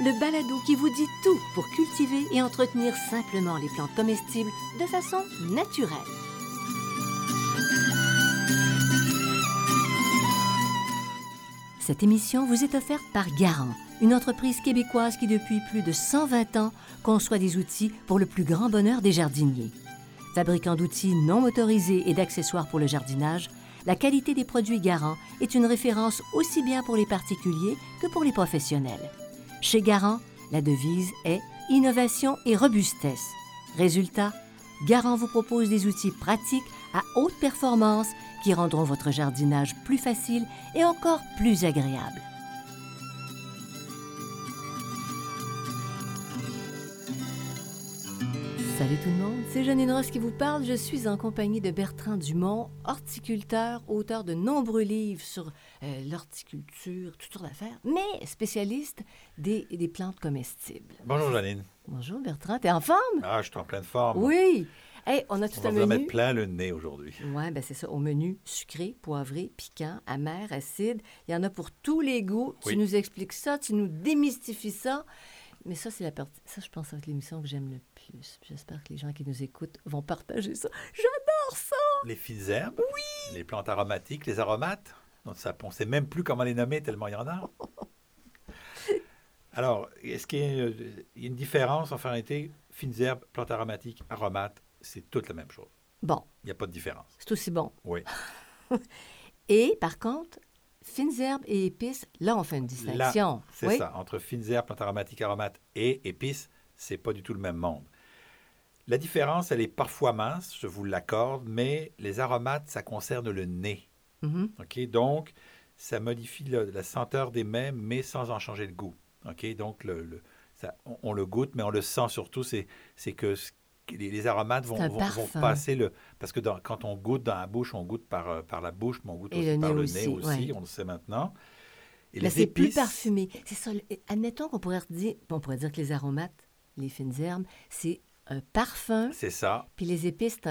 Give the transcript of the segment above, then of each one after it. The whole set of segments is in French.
le balado qui vous dit tout pour cultiver et entretenir simplement les plantes comestibles de façon naturelle. Cette émission vous est offerte par Garant, une entreprise québécoise qui depuis plus de 120 ans conçoit des outils pour le plus grand bonheur des jardiniers. Fabricant d'outils non motorisés et d'accessoires pour le jardinage, la qualité des produits Garant est une référence aussi bien pour les particuliers que pour les professionnels. Chez Garant, la devise est innovation et robustesse. Résultat, Garant vous propose des outils pratiques à haute performance qui rendront votre jardinage plus facile et encore plus agréable. Salut tout le monde, c'est Janine Ross qui vous parle. Je suis en compagnie de Bertrand Dumont, horticulteur, auteur de nombreux livres sur euh, l'horticulture, toutes sortes d'affaires, mais spécialiste des, des plantes comestibles. Bonjour Janine. Bonjour Bertrand, t'es en forme? Ah, je suis en pleine forme. Oui! Hey, on a On tout va un en menu. mettre plein le nez aujourd'hui. Oui, ben c'est ça. Au menu sucré, poivré, piquant, amer, acide. Il y en a pour tous les goûts. Tu Oui. nous expliques ça, tu nous démystifies ça. Mais ça, c'est la partie. Ça, je pense, va être l'émission que j'aime le plus. J'espère que les gens qui nous écoutent vont partager ça. J'adore ça! Les fines herbes, les plantes aromatiques, les aromates. On ne sait même plus comment les nommer tellement il y en a. Alors, est-ce qu'il y a une différence en réalité Fines herbes, plantes aromatiques, aromates, c'est toute la même chose. Bon, Il n'y a pas de différence. c'est aussi bon. Oui. Et par contre, fines herbes et épices, là, on fait une distinction. c'est oui? ça. Entre fines herbes, plantes aromatiques, aromates et épices, c'est pas du tout le même monde. La différence, elle est parfois mince, je vous l'accorde, mais les aromates, ça concerne le nez. Mhm. OK? Donc, ça modifie le- la senteur des mets, mais sans en changer le goût. OK? Donc, le, le- ça- on, on le goûte, mais on le sent surtout. C'est c'est que les, les aromates vont, passer le. Parce que dans- quand on goûte dans la bouche, on goûte par, euh, par la bouche, mais on goûte aussi le par le nez aussi, ouais. on le sait maintenant. Et les c'est plus épices, parfumé. C'est ça. Admettons qu'on pourrait dire, on pourrait dire que les aromates, les fines herbes, c'est un parfum, c'est ça. puis les épices, c'est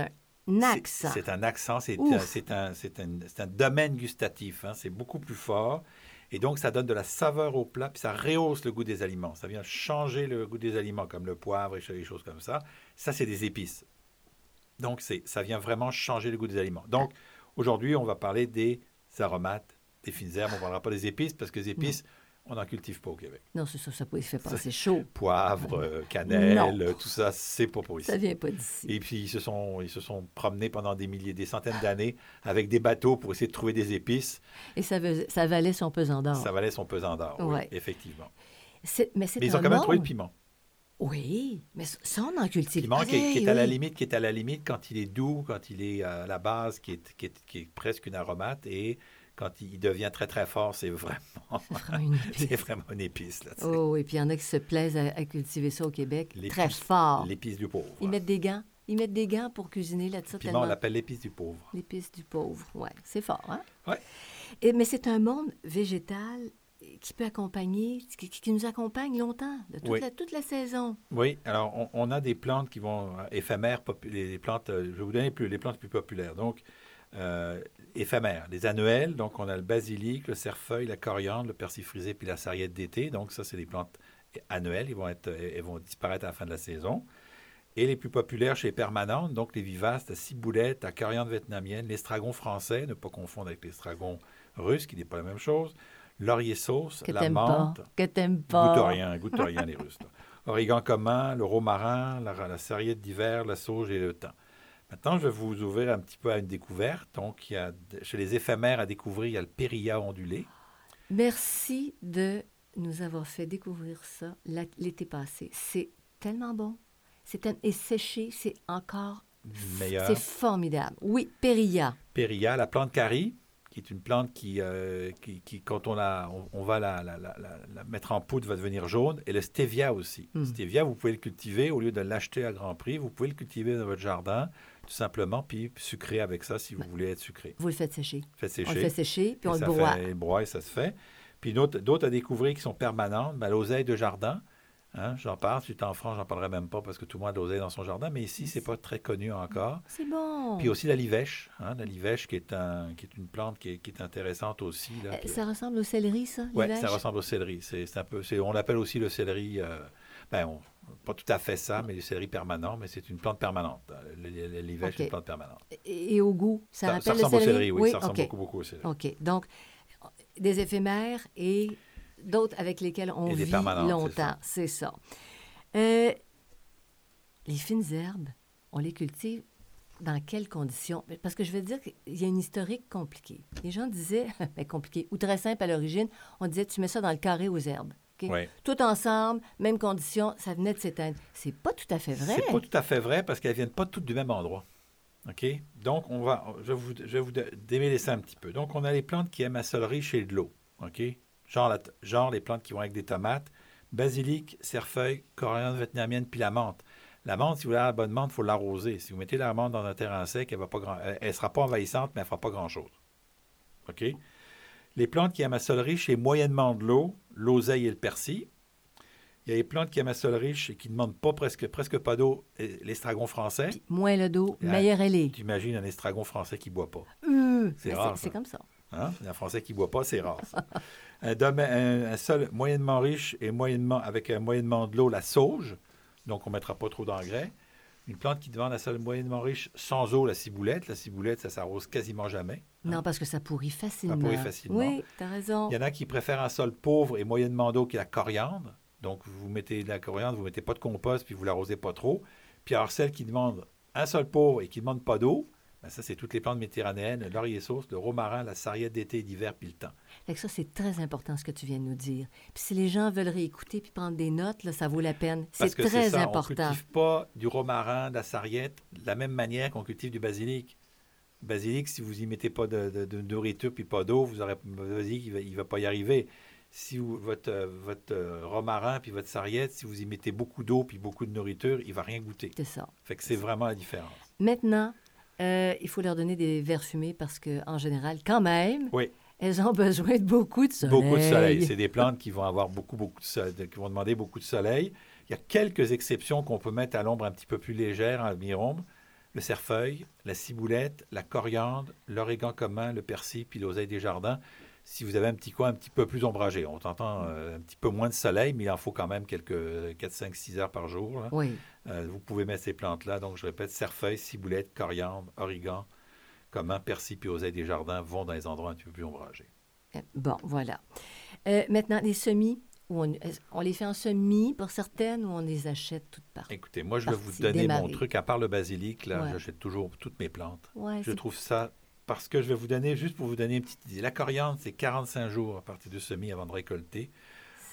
un accent. C'est un accent, c'est Ouf. un, c'est un, c'est un- c'est un domaine gustatif. hein, c'est beaucoup plus fort. Et donc, ça donne de la saveur au plat, puis ça rehausse le goût des aliments. Ça vient changer le goût des aliments, comme le poivre et des choses comme ça. Ça, c'est des épices. Donc, ça vient vraiment changer le goût des aliments. Donc, aujourd'hui, on va parler des aromates, des fines herbes. On ne parlera pas des épices, parce que les épices, on n'en cultive pas au Québec. Non, c'est ça, ça peut fait passer chaud. Poivre, euh, cannelle, Non. tout ça, c'est pas pour ici. Ça vient pas d'ici. Et puis, ils se sont, ils se sont promenés pendant des milliers, des centaines d'années avec des bateaux pour essayer de trouver des épices. Et ça, ça valait son pesant d'or. Ça valait son pesant d'or, oui, Ouais. effectivement. C'est- Mais c'est Mais ils ont quand même trouvé le piment. Oui, mais ça, on en cultive. Piment qui est, qui est pareil, à la oui. limite, qui est à la limite quand il est doux, quand il est à la base, qui est, qui est, qui est presque une aromate, et quand il devient très très fort, c'est vraiment, épice. c'est vraiment une épice. Là. Oh, et puis il y en a qui se plaisent à, à cultiver ça au Québec. Très fort. L'épice du pauvre. Ils mettent des gants. Ils mettent des gants pour cuisiner là-dessus. Tellement- on l'appelle l'épice du pauvre. L'épice du pauvre, oui. C'est fort, hein? Et, mais c'est un monde végétal qui peut accompagner, qui, qui nous accompagne longtemps, de toute, Oui. la, toute la saison. Oui, alors on, on a des plantes qui vont euh, éphémères, les, plantes, euh, je vais vous donner plus, les plantes plus populaires. Donc, euh, éphémères, les annuelles, donc on a le basilic, le cerfeuil, la coriandre, le persil frisé, puis la sarriette d'été. Donc, ça, c'est des plantes annuelles, ils vont, être, euh, elles vont disparaître à la fin de la saison. Et les plus populaires chez les permanentes, donc les vivaces, la ciboulette, la coriandre vietnamienne, l'estragon français, ne pas confondre avec l'estragon russe, qui n'est pas la même chose, laurier sauce, Que la pas. menthe, Que t'aimes pas. Goûte rien, goûte rien les Russes. là. Origan commun, le romarin, la, la sarriette d'hiver, la sauge et le thym. Maintenant, je vais vous ouvrir un petit peu à une découverte. Donc, il y a, chez les éphémères à découvrir, il y a le périlla ondulé. Merci de nous avoir fait découvrir ça l'été passé. C'est tellement bon. C'est tel- Et séché, c'est encore... Meilleur. C'est formidable. Oui, Périlla. Périlla, la plante carie, qui est une plante qui, euh, qui, qui, quand on, la, on, on va la, la- la- la- la mettre en poudre, va devenir jaune. Et le stevia aussi. Mm. Stevia, vous pouvez le cultiver, au lieu de l'acheter à grand prix, vous pouvez le cultiver dans votre jardin. Tout simplement, puis sucré avec ça si vous voulez être sucré. Vous le faites sécher. Faites sécher. On le fait sécher, puis on le broie. Fait, broie et ça se fait. Puis d'autres à découvrir qui sont permanentes, ben, l'oseille de jardin. Hein, j'en parle. Si tu es en France, j'en parlerai même pas parce que tout le monde a de l'oseille dans son jardin. Mais ici, c'est pas très connu encore. C'est bon. Puis aussi la livèche. Hein, la livèche qui est, un, qui est une plante qui est, qui est intéressante aussi. Là, Euh, ça ressemble au céleri, ça, l'ivèche? ça ressemble au céleri. C'est c'est un peu, on l'appelle aussi le céleri. euh, ben, on- pas tout à fait ça, mais le céleri permanent, mais c'est une plante permanente. Euh, le- le- L'ivèche Ok. est une plante permanente. Et, et au goût, ça, Ça, rappelle ça le ressemble au céleri? céleri, oui, ça ressemble beaucoup, beaucoup au céleri. OK. Donc, des éphémères et d'autres avec lesquels on Et vit c'est longtemps. ça. C'est ça. Euh, les fines herbes, on les cultive dans quelles conditions? Parce que je veux dire qu'il y a une historique compliquée. Les gens disaient, mais compliqué, ou très simple à l'origine, on disait tu mets ça dans le carré aux herbes. OK? Ouais. Tout ensemble, même condition, ça venait de s'éteindre. C'est pas tout à fait vrai. C'est pas tout à fait vrai parce qu'elles viennent pas toutes du même endroit. OK? Donc, on va, je vais vous, je vais vous dé- démêler ça un petit peu. Donc, on a les plantes qui aiment la solerie chez de l'eau. OK? Genre, la- genre les plantes qui vont avec des tomates, basilic, cerfeuil, coriandre vietnamienne, puis la menthe. La menthe, si vous voulez avoir la bonne menthe, il faut l'arroser. Si vous mettez la menthe dans un terrain sec, elle ne sera pas envahissante, mais elle ne fera pas grand-chose. OK? Les plantes qui aiment la solerie chez moyennement de l'eau, l'oseille et le persil. Il y a les plantes qui aiment la solerie chez- qui ne demandent pas presque, presque pas d'eau, et l'estragon français. Puis moins le dos, meilleur elle est. Tu imagines un estragon français qui ne boit pas. Euh, C'est rare, C'est comme ça. Hein? Un Français qui ne boit pas, c'est rare. ça. un, domaine- un- un sol moyennement riche et moyennement, avec un moyennement de l'eau, la sauge. Donc, on ne mettra pas trop d'engrais. Une plante qui demande un sol moyennement riche sans eau, la ciboulette. La ciboulette, ça s'arrose quasiment jamais. Non, parce que ça pourrit facilement. pourrit facilement. Oui, tu as raison. Il y en a qui préfèrent un sol pauvre et moyennement d'eau qui est la coriandre. Donc, vous mettez de la coriandre, vous ne mettez pas de compost, puis vous l'arrosez pas trop. Puis alors, celles qui demandent un sol pauvre et qui ne demandent pas d'eau, ça, c'est toutes les plantes méditerranéennes, le laurier sauce, le romarin, la sarriette d'été et d'hiver, puis le thym. Fait que ça, c'est très important ce que tu viens de nous dire. Puis si les gens veulent réécouter puis prendre des notes, là, ça vaut la peine. C'est très ça, On important. ne cultive pas du romarin, de la sarriette, de la même manière qu'on cultive du basilic. Le basilic, si vous y mettez pas de, de- de nourriture puis pas d'eau, vous aurez le basilic, il va, il va pas y arriver. Si vous- votre, votre euh, romarin puis votre sarriette, si vous y mettez beaucoup d'eau puis beaucoup de nourriture, il va rien goûter. C'est ça. Fait que c'est vraiment la différence. Maintenant, euh, il faut leur donner des verres fumés parce que en général, quand même, Oui, elles ont besoin de beaucoup de soleil. beaucoup de soleil. C'est des plantes qui vont avoir beaucoup, beaucoup de soleil, qui vont demander beaucoup de soleil. Il y a quelques exceptions qu'on peut mettre à l'ombre un petit peu plus légère, en mi-ombre. Le cerfeuil, la ciboulette, la coriandre, l'origan commun, le persil, puis l'oseille des jardins. Si vous avez un petit coin un petit peu plus ombragé, on t'entend euh, un petit peu moins de soleil, mais il en faut quand même quelques 4, 5, 6 heures par jour. là. Oui. Euh, vous pouvez mettre ces plantes-là. Donc, je répète, cerfeuil, ciboulette, coriandre, origan, commun, persil, puis oseille des jardins vont dans les endroits un petit peu plus ombragés. Euh, Bon, voilà. Euh, maintenant, les semis, où on, les fait en semis pour certaines ou on les achète toutes partout? Écoutez, moi, je vais vous donner mon truc. À part le basilic, là, Ouais. j'achète toujours toutes mes plantes. Ouais, Je trouve ça parce que je vais vous donner, juste pour vous donner une petite idée. La coriandre, c'est 45 jours à partir du semis avant de récolter.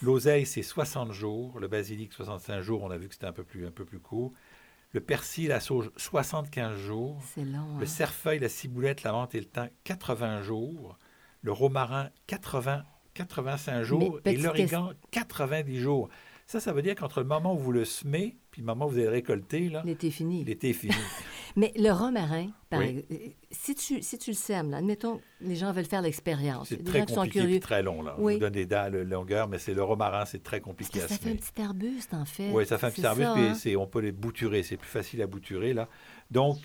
L'oseille, c'est 60 jours. Le basilic, 65 jours. On a vu que c'était un peu plus, un peu plus court. Le persil, la sauge, 75 jours. c'est long. Le hein? cerfeuil, la ciboulette, la menthe et le thym, 80 jours. Le romarin, 80, 85 jours. Mais Et l'origan, 90 jours. Ça, ça veut dire qu'entre le moment où vous le semez puis le moment où vous allez le récolter, là, L'été fini. l'été fini. Mais le romarin, par Oui. ex- si, tu, si tu le sèmes, là, admettons, les gens veulent faire l'expérience. C'est très gens qui sont compliqué et curieux. très long. Là. Oui. Je vous donne des dates, le longueur, mais c'est le romarin, c'est très compliqué à ça fait un petit arbuste, en fait. Oui, ça fait un petit arbuste, ça, puis hein? on peut les bouturer. C'est plus facile à bouturer, là. Donc,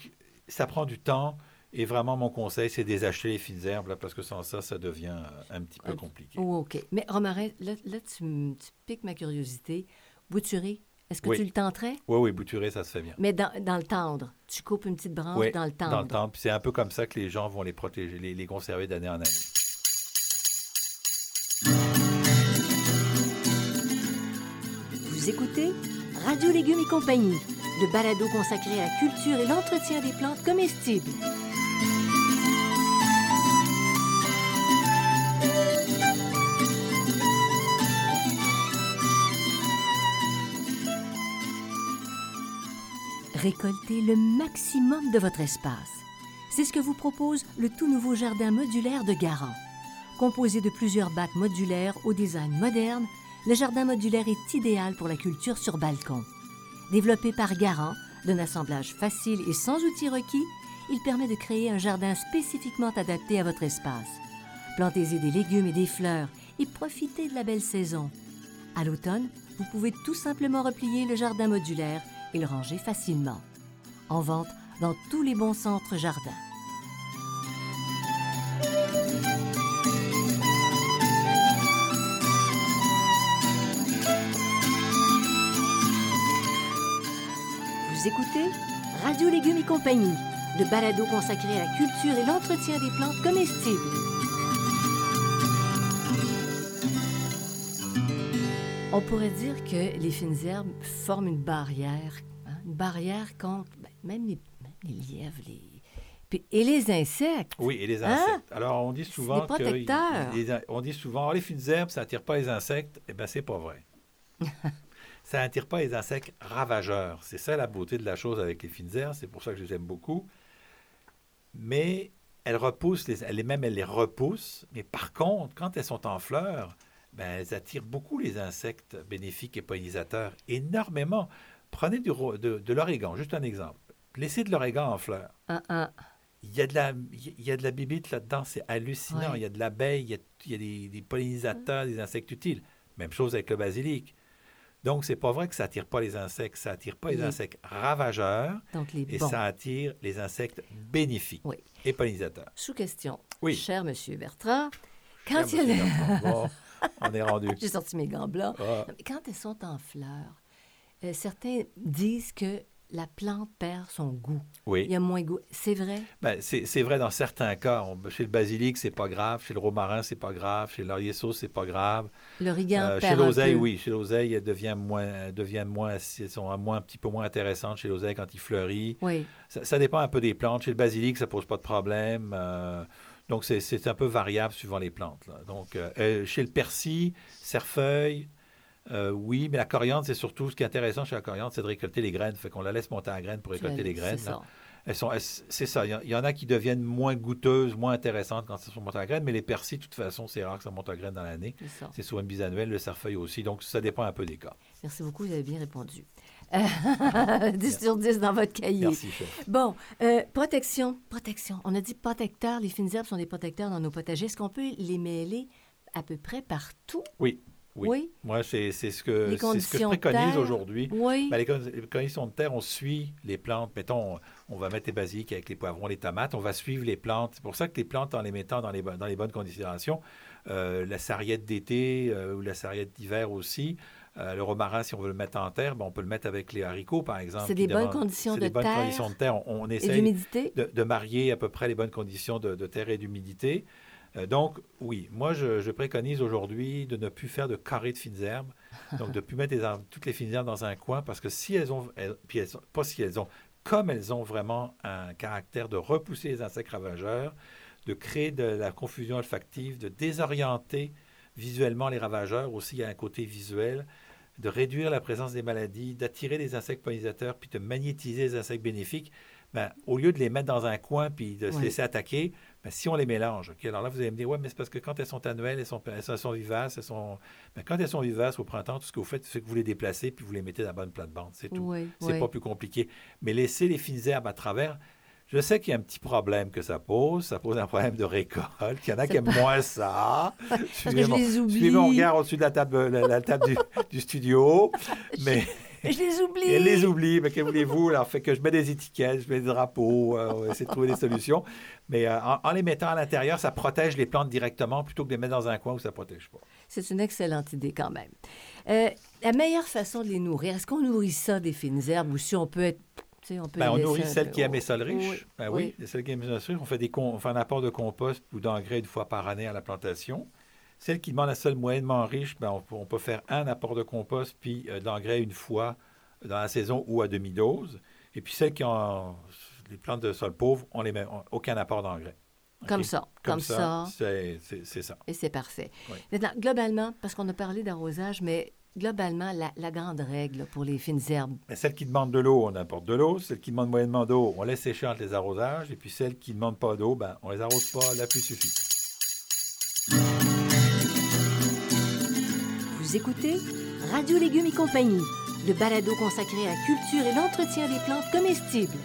ça prend du temps. Et vraiment, mon conseil, c'est des acheter les fines herbes, là, parce que sans ça, ça devient euh, un petit peu compliqué. Oh, OK. Mais romarin, là, là, tu, piques ma curiosité. Bouturé, est-ce que Oui. tu le tenterais? Oui, oui, bouturer, ça se fait bien. Mais dans, dans le tendre. Tu coupes une petite branche Oui, dans le tendre. Dans le. Puis c'est un peu comme ça que les gens vont les protéger, les, les conserver d'année en année. Vous écoutez Radio Légumes et compagnie, le balado consacré à la culture et l'entretien des plantes comestibles. Récoltez le maximum de votre espace. C'est ce que vous propose le tout nouveau jardin modulaire de Garant. Composé de plusieurs bacs modulaires au design moderne, le jardin modulaire est idéal pour la culture sur balcon. Développé par Garant, D'un assemblage facile et sans outils requis, il permet de créer un jardin spécifiquement adapté à votre espace. Plantez-y des légumes et des fleurs et profitez de la belle saison. À l'automne, vous pouvez tout simplement replier le jardin modulaire et le ranger facilement. En vente dans tous les bons centres jardins. Vous écoutez Radio Légumes et compagnie, le balado consacré à la culture et l'entretien des plantes comestibles. On pourrait dire que les fines herbes forment une barrière, hein, une barrière contre ben, même, les, même les lièvres, les... Et les insectes. Oui, et les Hein? insectes. Alors, on dit souvent que... on dit souvent, les fines herbes, ça n'attire pas les insectes. Eh bien, c'est pas vrai. ça n'attire pas les insectes ravageurs. C'est ça la beauté de la chose avec les fines herbes. C'est pour ça que je les aime beaucoup. Mais elles repoussent, les, elles, même elles les repoussent. Mais par contre, quand elles sont en fleurs, ben, elles attirent beaucoup les insectes bénéfiques et pollinisateurs. Énormément. Prenez du, de, de l'origan, juste un exemple. Laissez de l'origan en fleurs. Un, un. Il y a de la, il y a de la bibite là-dedans, c'est hallucinant. Ouais. Il y a de l'abeille, il y a, il y a des, des pollinisateurs, des insectes utiles. Même chose avec le basilic. Donc, c'est pas vrai que ça attire pas les insectes, ça attire pas les Les- insectes ravageurs Donc les et bons. ça attire les insectes bénéfiques Oui. et pollinisateurs. Sous question. Oui. Cher Monsieur Bertrand, quand Cher il y a le- on est rendu. J'ai sorti mes gants blancs. Ah, Quand elles sont en fleurs, euh, certains disent que la plante perd son goût. Il oui, y a moins de goût. C'est vrai? Ben, c'est vrai dans certains cas. On- chez le basilic, c'est pas grave. Chez le romarin, c'est pas grave. Chez le laurier sauce, c'est pas grave. L'origan Euh, perd chez l'oseille, oui. Chez l'oseille, elles deviennent moins, deviennent moins, elles sont moins, un petit peu moins intéressantes chez l'oseille quand il fleurit. Oui. Ça, ça dépend un peu des plantes. Chez le basilic, ça pose pas de problème. euh, donc, c'est- un peu variable suivant les plantes. là. Donc, euh, euh, chez le persil, cerfeuil, euh, oui, mais la coriandre, c'est surtout ce qui est intéressant chez la coriandre, c'est de récolter les graines. Fait qu'on la laisse monter à graines pour récolter les graines. C'est ça. Elles sont, elles- c'est ça. Il y en- en a qui deviennent moins goûteuses, moins intéressantes quand elles sont montées à graines, mais les persils, de toute façon, c'est rare que ça monte à graines dans l'année. C'est souvent une bisannuelle, le cerfeuil aussi. Donc, ça dépend un peu des cas. Merci beaucoup, vous avez bien répondu. Euh, 10 sur 10 dans votre cahier. Merci, chef. Bon, euh, protection, protection. On a dit protecteurs. Les fines herbes sont des protecteurs dans nos potagers. Est-ce qu'on peut les mêler à peu près partout? Oui, oui. Oui? Moi, c'est ce que, ce que je conditions préconise aujourd'hui. Oui. Ben, les, con- les conditions de terre, on suit les plantes. Mettons, on, on va mettre les basiliques avec les poivrons, les tomates. On va suivre les plantes. C'est pour ça que les plantes, en les mettant dans les, dans les bonnes considérations, euh, la sarriette d'été euh, ou la sarriette d'hiver aussi, euh, le romarin, si on veut le mettre en terre, ben, on peut le mettre avec les haricots, par exemple. C'est des bonnes demandent- conditions c'est de des bonnes terre conditions de terre. On, de, de marier à peu près les bonnes conditions de, de terre et d'humidité. Euh, donc, oui, moi, je, je préconise aujourd'hui de ne plus faire de carrés de fines herbes. Donc, de ne plus mettre les toutes les fines herbes dans un coin parce que si elles ont, elles- puis elles pas si elles ont, comme elles ont vraiment un caractère de repousser les insectes ravageurs, de créer de la confusion olfactive, de désorienter visuellement les ravageurs, aussi il y a un côté visuel, de réduire la présence des maladies, d'attirer les insectes pollinisateurs, puis de magnétiser les insectes bénéfiques, ben, au lieu de les mettre dans un coin puis de se Oui. laisser attaquer, ben, si on les mélange, OK, alors là, vous allez me dire, ouais, mais c'est parce que quand elles sont annuelles, elles sont, elles sont- elles sont vivaces, elles sont... ben, quand elles sont vivaces au printemps, tout ce que vous faites, c'est que vous les déplacez puis vous les mettez dans la bonne plate-bande, c'est tout. Oui, C'est oui. pas plus compliqué. Mais laisser les fines herbes à travers, je sais qu'il y a un petit problème que ça pose. Ça pose un problème de récolte. Il y en a qui aiment moins ça. Suivez je mon- les oublie. Suivez mon regard au-dessus de la table, la, la table du, du studio. Mais Je les oublie. elle les oublie. Mais que voulez-vous? Alors, fait que je mets des étiquettes, je mets des drapeaux, euh, on va essayer de trouver des solutions. Mais euh, en, en les mettant à l'intérieur, ça protège les plantes directement plutôt que de les mettre dans un coin où ça ne protège pas. C'est une excellente idée quand même. Euh, la meilleure façon de les nourrir, est-ce qu'on nourrit ça des fines herbes ou si on peut être... On, peut Ben, on nourrit peu- qui aiment les sols riches. Oui, Ben oui. oui, celles qui aiment les sols riches. On fait, des on fait un apport de compost ou d'engrais une fois par année à la plantation. Celles qui demandent un sol moyennement riche, ben, on, peut- on peut faire un apport de compost puis euh, d'engrais une fois dans la saison ou à demi-dose. Et puis celles qui ont les plantes de sol pauvre, on les met on- aucun apport d'engrais. Comme ça, comme, ça. c'est- ça. Et c'est parfait. Oui. Maintenant, globalement, parce qu'on a parlé d'arrosage, mais globalement, la, la grande règle pour les fines herbes, Mais celles qui demandent de l'eau, on apporte de l'eau. Celles qui demandent moyennement d'eau, on laisse sécher entre les arrosages. Et puis celles qui ne demandent pas d'eau, ben, on les arrose pas, la pluie suffit. vous écoutez Radio Légumes et compagnie, le balado consacré à la culture et l'entretien des plantes comestibles.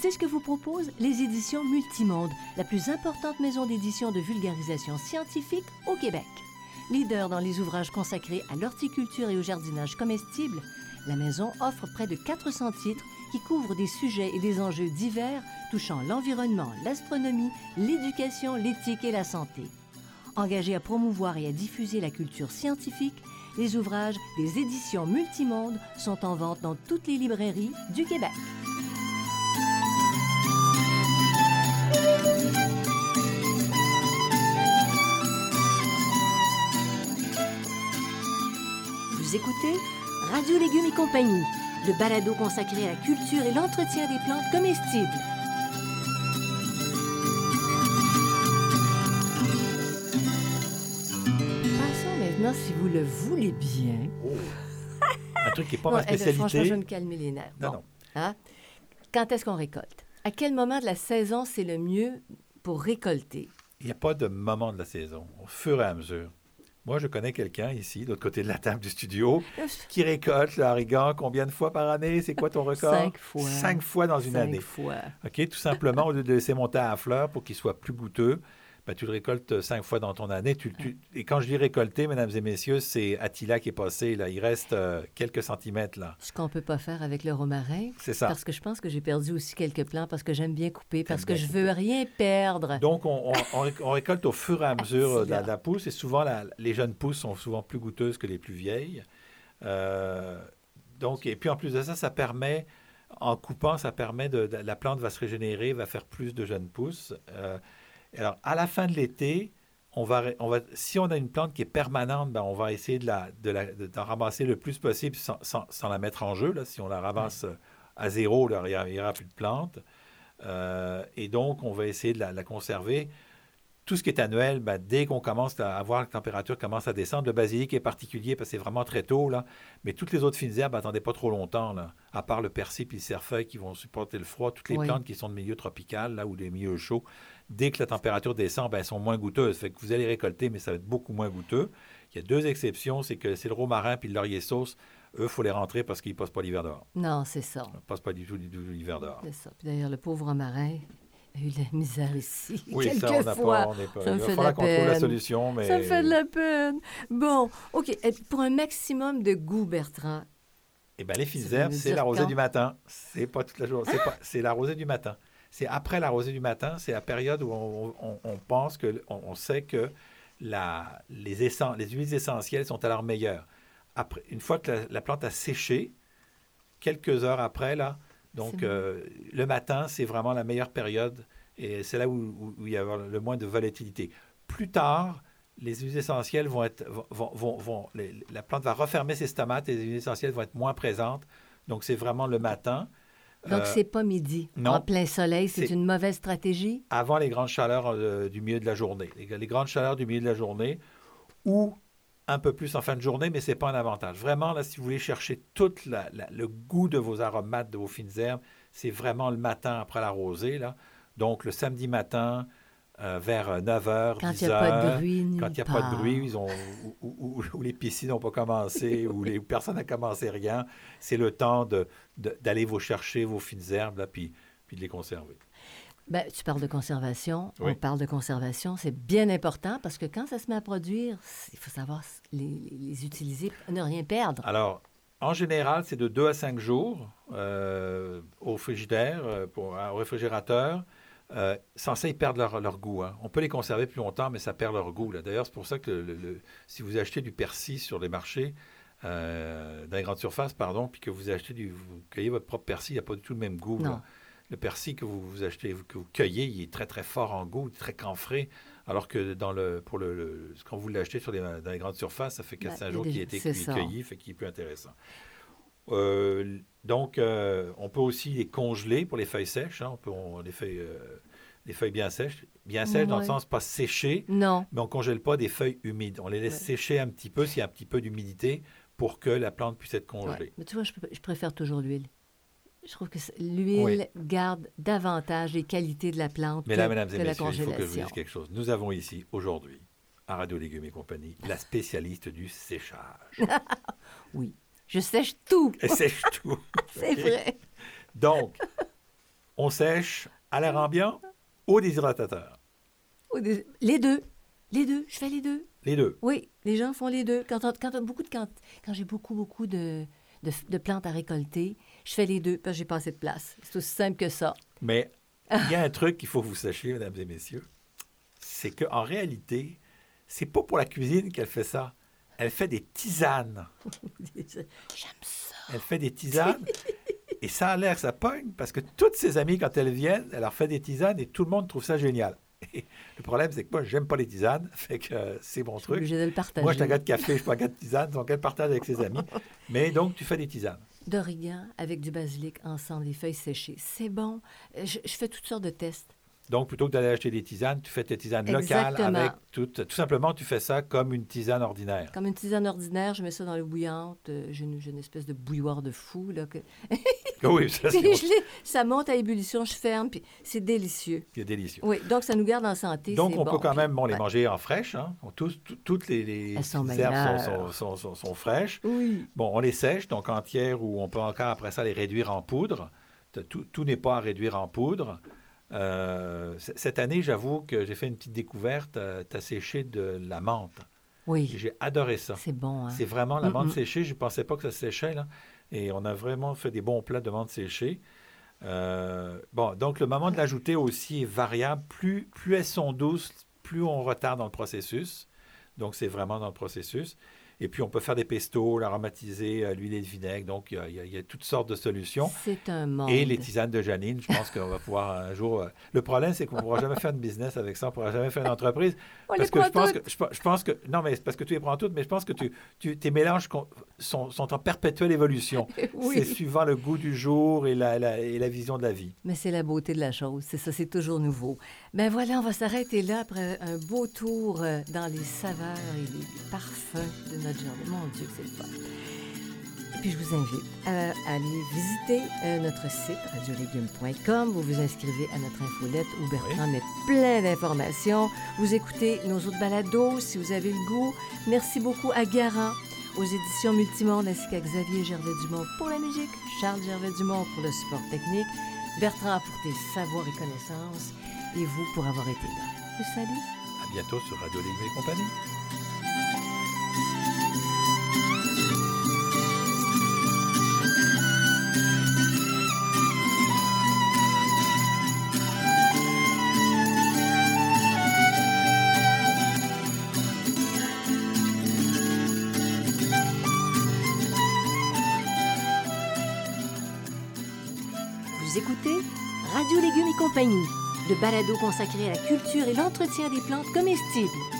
C'est ce que vous proposent les éditions Multimonde, la plus importante maison d'édition de vulgarisation scientifique au Québec. Leader dans les ouvrages consacrés à l'horticulture et au jardinage comestible, la maison offre près de 400 titres qui couvrent des sujets et des enjeux divers touchant l'environnement, l'astronomie, l'éducation, l'éthique et la santé. Engagés à promouvoir et à diffuser la culture scientifique, les ouvrages des éditions Multimonde sont en vente dans toutes les librairies du Québec. Vous écoutez Radio Légumes et compagnie, le balado consacré à la culture et l'entretien des plantes comestibles. Passons maintenant, si vous le voulez bien. Un truc qui n'est pas Bon, ma ben, franchement, je vais spécialité. me calmer les nerfs. Non, Bon, non. hein? Quand est-ce qu'on récolte? À quel moment de la saison c'est le mieux pour récolter? Il n'y a pas de moment de la saison, au fur et à mesure. Moi, je connais quelqu'un ici, de l'autre côté de la table du studio, qui récolte le haricot combien de fois par année? C'est quoi ton record? Cinq fois. Cinq fois dans une Cinq année. fois. OK? Tout simplement, au lieu de laisser monter à fleur pour qu'il soit plus goûteux, ben, tu le récoltes cinq fois dans ton année. Tu- tu- et quand je dis récolter, mesdames et messieurs, c'est Attila qui est passé. Là. Il reste euh, quelques centimètres. là. Ce qu'on peut pas faire avec le romarin. C'est ça. Parce que je pense que j'ai perdu aussi quelques plants parce que j'aime bien couper, parce que je veux rien perdre. Donc, on, on- on réc- on récolte au fur et à mesure euh, de la, Attila. de la pousse. Et souvent, la- les jeunes pousses sont souvent plus goûteuses que les plus vieilles. Euh, donc, et puis en plus de ça, ça permet, en coupant, ça permet de, de- la plante va se régénérer, va faire plus de jeunes pousses. Euh, alors, à la fin de l'été, on va, ré- on va, si on a une plante qui est permanente, ben, on va essayer de la, de la- de- d'en ramasser le plus possible sans, sans- sans la mettre en jeu. Là. Si on la ramasse euh, à zéro, là, il n'y aura- il n'y aura plus de plante. Euh, et donc, on va essayer de la, la conserver. Tout ce qui est annuel, ben, dès qu'on commence à voir que la température commence à descendre, le basilic est particulier parce que c'est vraiment très tôt, là. mais toutes les autres fines herbes, attendez pas trop longtemps, là. à part le persil et le cerfeuil qui vont supporter le froid. Toutes les Oui. plantes qui sont de milieu tropical là, ou des milieux chauds, dès que la température descend, ben, elles sont moins goûteuses. Fait que vous allez récolter, mais ça va être beaucoup moins goûteux. Il y a deux exceptions, c'est que c'est le romarin puis le laurier sauce. Eux, il faut les rentrer parce qu'ils ne passent pas l'hiver dehors. Non, c'est ça. Ils ne passent pas du tout l'hiver dehors. C'est ça. Puis d'ailleurs, le pauvre romarin a eu de la misère ici. Oui, ça, on n'a pas, on n'est pas. Ça me Il va fait de la peine. solution, mais... Ça me fait de la peine. Bon, OK. Et Pour un maximum de goût, Bertrand, Eh bien, les fines Ça veut herbes, c'est la rosée quand? du matin. C'est pas toute la journée. C'est pas- C'est la rosée du matin. C'est après la rosée du matin. C'est la période où on, on- on pense que, on, sait que la, les, huiles essentielles sont à leur meilleur. Après, une fois que la, la plante a séché, quelques heures après, là, donc euh, le matin, c'est vraiment la meilleure période et c'est là où, où- où il y a le moins de volatilité. Plus tard, les huiles essentielles vont être, vont, vont- vont- vont- les- la plante va refermer ses stomates et les huiles essentielles vont être moins présentes. Donc, c'est vraiment le matin. donc Euh, c'est pas midi. non. En plein soleil, c'est une mauvaise stratégie? avant les grandes chaleurs euh, du milieu de la journée. Les, les grandes chaleurs du milieu de la journée ou un peu plus en fin de journée, mais ce n'est pas un avantage. Vraiment, là, si vous voulez chercher tout la- la- le goût de vos aromates, de vos fines herbes, c'est vraiment le matin après la rosée. Là. Donc, le samedi matin, euh, vers 9h, Quand 10h. il n'y a pas de bruit, Quand il n'y a pas de bruit, ils ont, où les piscines n'ont pas commencé, où, les, personne n'a commencé rien, c'est le temps de- de- d'aller vous chercher vos fines herbes, là, puis, puis de les conserver. Ben, tu parles de conservation. Oui. On parle de conservation. C'est bien important parce que quand ça se met à produire, il faut savoir les, utiliser, ne rien perdre. Alors, en général, c'est de 2 à 5 jours euh, au frigidaire, euh, pour, au réfrigérateur. Euh, sans ça, ils perdent leur, leur goût. hein. On peut les conserver plus longtemps, mais ça perd leur goût. D'ailleurs, c'est pour ça que le- le- si vous achetez du persil sur les marchés, euh, dans les grandes surfaces, pardon, puis que vous achetez du, vous cueillez votre propre persil, il n'y a pas du tout le même goût. Non. là. Le persil que vous, vous achetez, que vous cueillez, il est très très fort en goût, très camphré, alors que dans le, pour le, le- quand vous l'achetez sur les, dans les grandes surfaces, ça fait Ben, 4-5 il y a jours qu'il a été cueilli, fait qu'il est plus intéressant. Euh, donc, euh, on peut aussi les congeler pour les feuilles sèches. hein. On peut, on- les, feuilles, euh, les feuilles bien sèches. Bien sèches dans le sens pas séchées, Non. mais on ne congèle pas des feuilles humides. On les laisse Ouais. sécher un petit peu s'il y a un petit peu d'humidité pour que la plante puisse être congelée. Ouais. Mais tu vois, je, je préfère toujours l'huile. Je trouve que l'huile garde davantage les qualités de la plante Mesdames, que, mesdames et la messieurs, il faut que je vous dise quelque chose. Nous avons ici, aujourd'hui, à Radio Légumes et compagnie, la spécialiste du séchage. Oui. Je sèche tout. Elle sèche tout. C'est vrai. Donc, on sèche à l'air ambiant au déshydratateur. Au dé- Les deux. Les deux. Je fais les deux. Les deux. Oui, les gens font les deux. Quand, de, j'ai beaucoup, beaucoup de, de, de plantes à récolter, je fais les deux parce que j'ai pas assez de place. C'est aussi simple que ça. Mais il y a un truc qu'il faut que vous sachiez, mesdames et messieurs, c'est qu'en réalité, c'est pas pour la cuisine qu'elle fait ça. Elle fait des tisanes. J'aime ça. Elle fait des tisanes. Et ça a l'air ça pogne parce que toutes ses amies, quand elles viennent, elle leur fait des tisanes et tout le monde trouve ça génial. Et le problème, c'est que moi, j'aime pas les tisanes. Fait que euh, c'est mon truc. obligée de le partager. Moi, je suis un gars de café, je suis pas un gars de tisane, donc elle partage avec ses amis. Mais donc, tu fais des tisanes. D'origan avec du basilic ensemble, des feuilles séchées. C'est bon. Euh, je fais toutes sortes de tests. Donc, plutôt que d'aller acheter des tisanes, tu fais tes tisanes locales avec tout. Tout simplement, tu fais ça comme une tisane ordinaire. Comme une tisane ordinaire, je mets ça dans l'eau bouillante. Euh, J'ai une, une espèce de bouilloire de fou. Là, que... Oui, ça, je ça monte à ébullition, je ferme, puis c'est délicieux. c'est délicieux. Oui, donc ça nous garde en santé. Donc, on bon. peut quand Puis- même bon, les ouais. manger en fraîche. Hein. Tous- tout- toutes les, les Elles sont herbes sont, sont- sont- sont fraîches. Oui. Bon, on les sèche, donc entières, ou on peut encore après ça les réduire en poudre. Tout n'est pas à réduire en poudre. Euh, cette année, j'avoue que j'ai fait une petite découverte. tu as séché de la menthe. Oui, J'ai adoré ça. c'est bon. Hein? C'est vraiment la menthe Mm-mm. séchée. Je ne pensais pas que ça séchait. Là. Et on a vraiment fait des bons plats de menthe séchée. Euh, bon, donc le moment de l'ajouter aussi est variable. Plus, plus elles sont douces, plus on retarde dans le processus. Donc c'est vraiment dans le processus. Et puis on peut faire des pestos, l'aromatiser, à l'huile et le vinaigre. Donc il y a- y, y toutes sortes de solutions. C'est un monde. Et les tisanes de Janine, je pense qu'on va pouvoir un jour. euh, Le problème, c'est qu'on ne pourra jamais faire de business avec ça, on ne pourra jamais faire une entreprise. On les parce que prend je pense toutes. que, je, pe- je pense que. Non, mais c'est parce que tu les prends toutes, mais je pense que tu, tu- tes mélanges sont, sont en perpétuelle évolution. Oui. C'est suivant le goût du jour et la, la- et la vision de la vie. Mais c'est la beauté de la chose, c'est ça, c'est toujours nouveau. Ben voilà, on va s'arrêter là après un beau tour euh, dans les saveurs et les parfums de notre jardin. Mon Dieu, que c'est le fun. Et puis je vous invite à, aller visiter euh, notre site radiolégumes.com. Vous vous inscrivez à notre infolette où Bertrand met plein d'informations. Vous écoutez nos autres balados si vous avez le goût. Merci beaucoup à Garant aux éditions Multimonde ainsi qu'à Xavier Gervais-Dumont pour la musique, Charles Gervais-Dumont pour le support technique, Bertrand pour tes savoirs et connaissances et vous pour avoir été là. Je vous salue. À bientôt sur Radio Légumes et compagnie. Radio Légumes et compagnie, le balado consacré à la culture et l'entretien des plantes comestibles.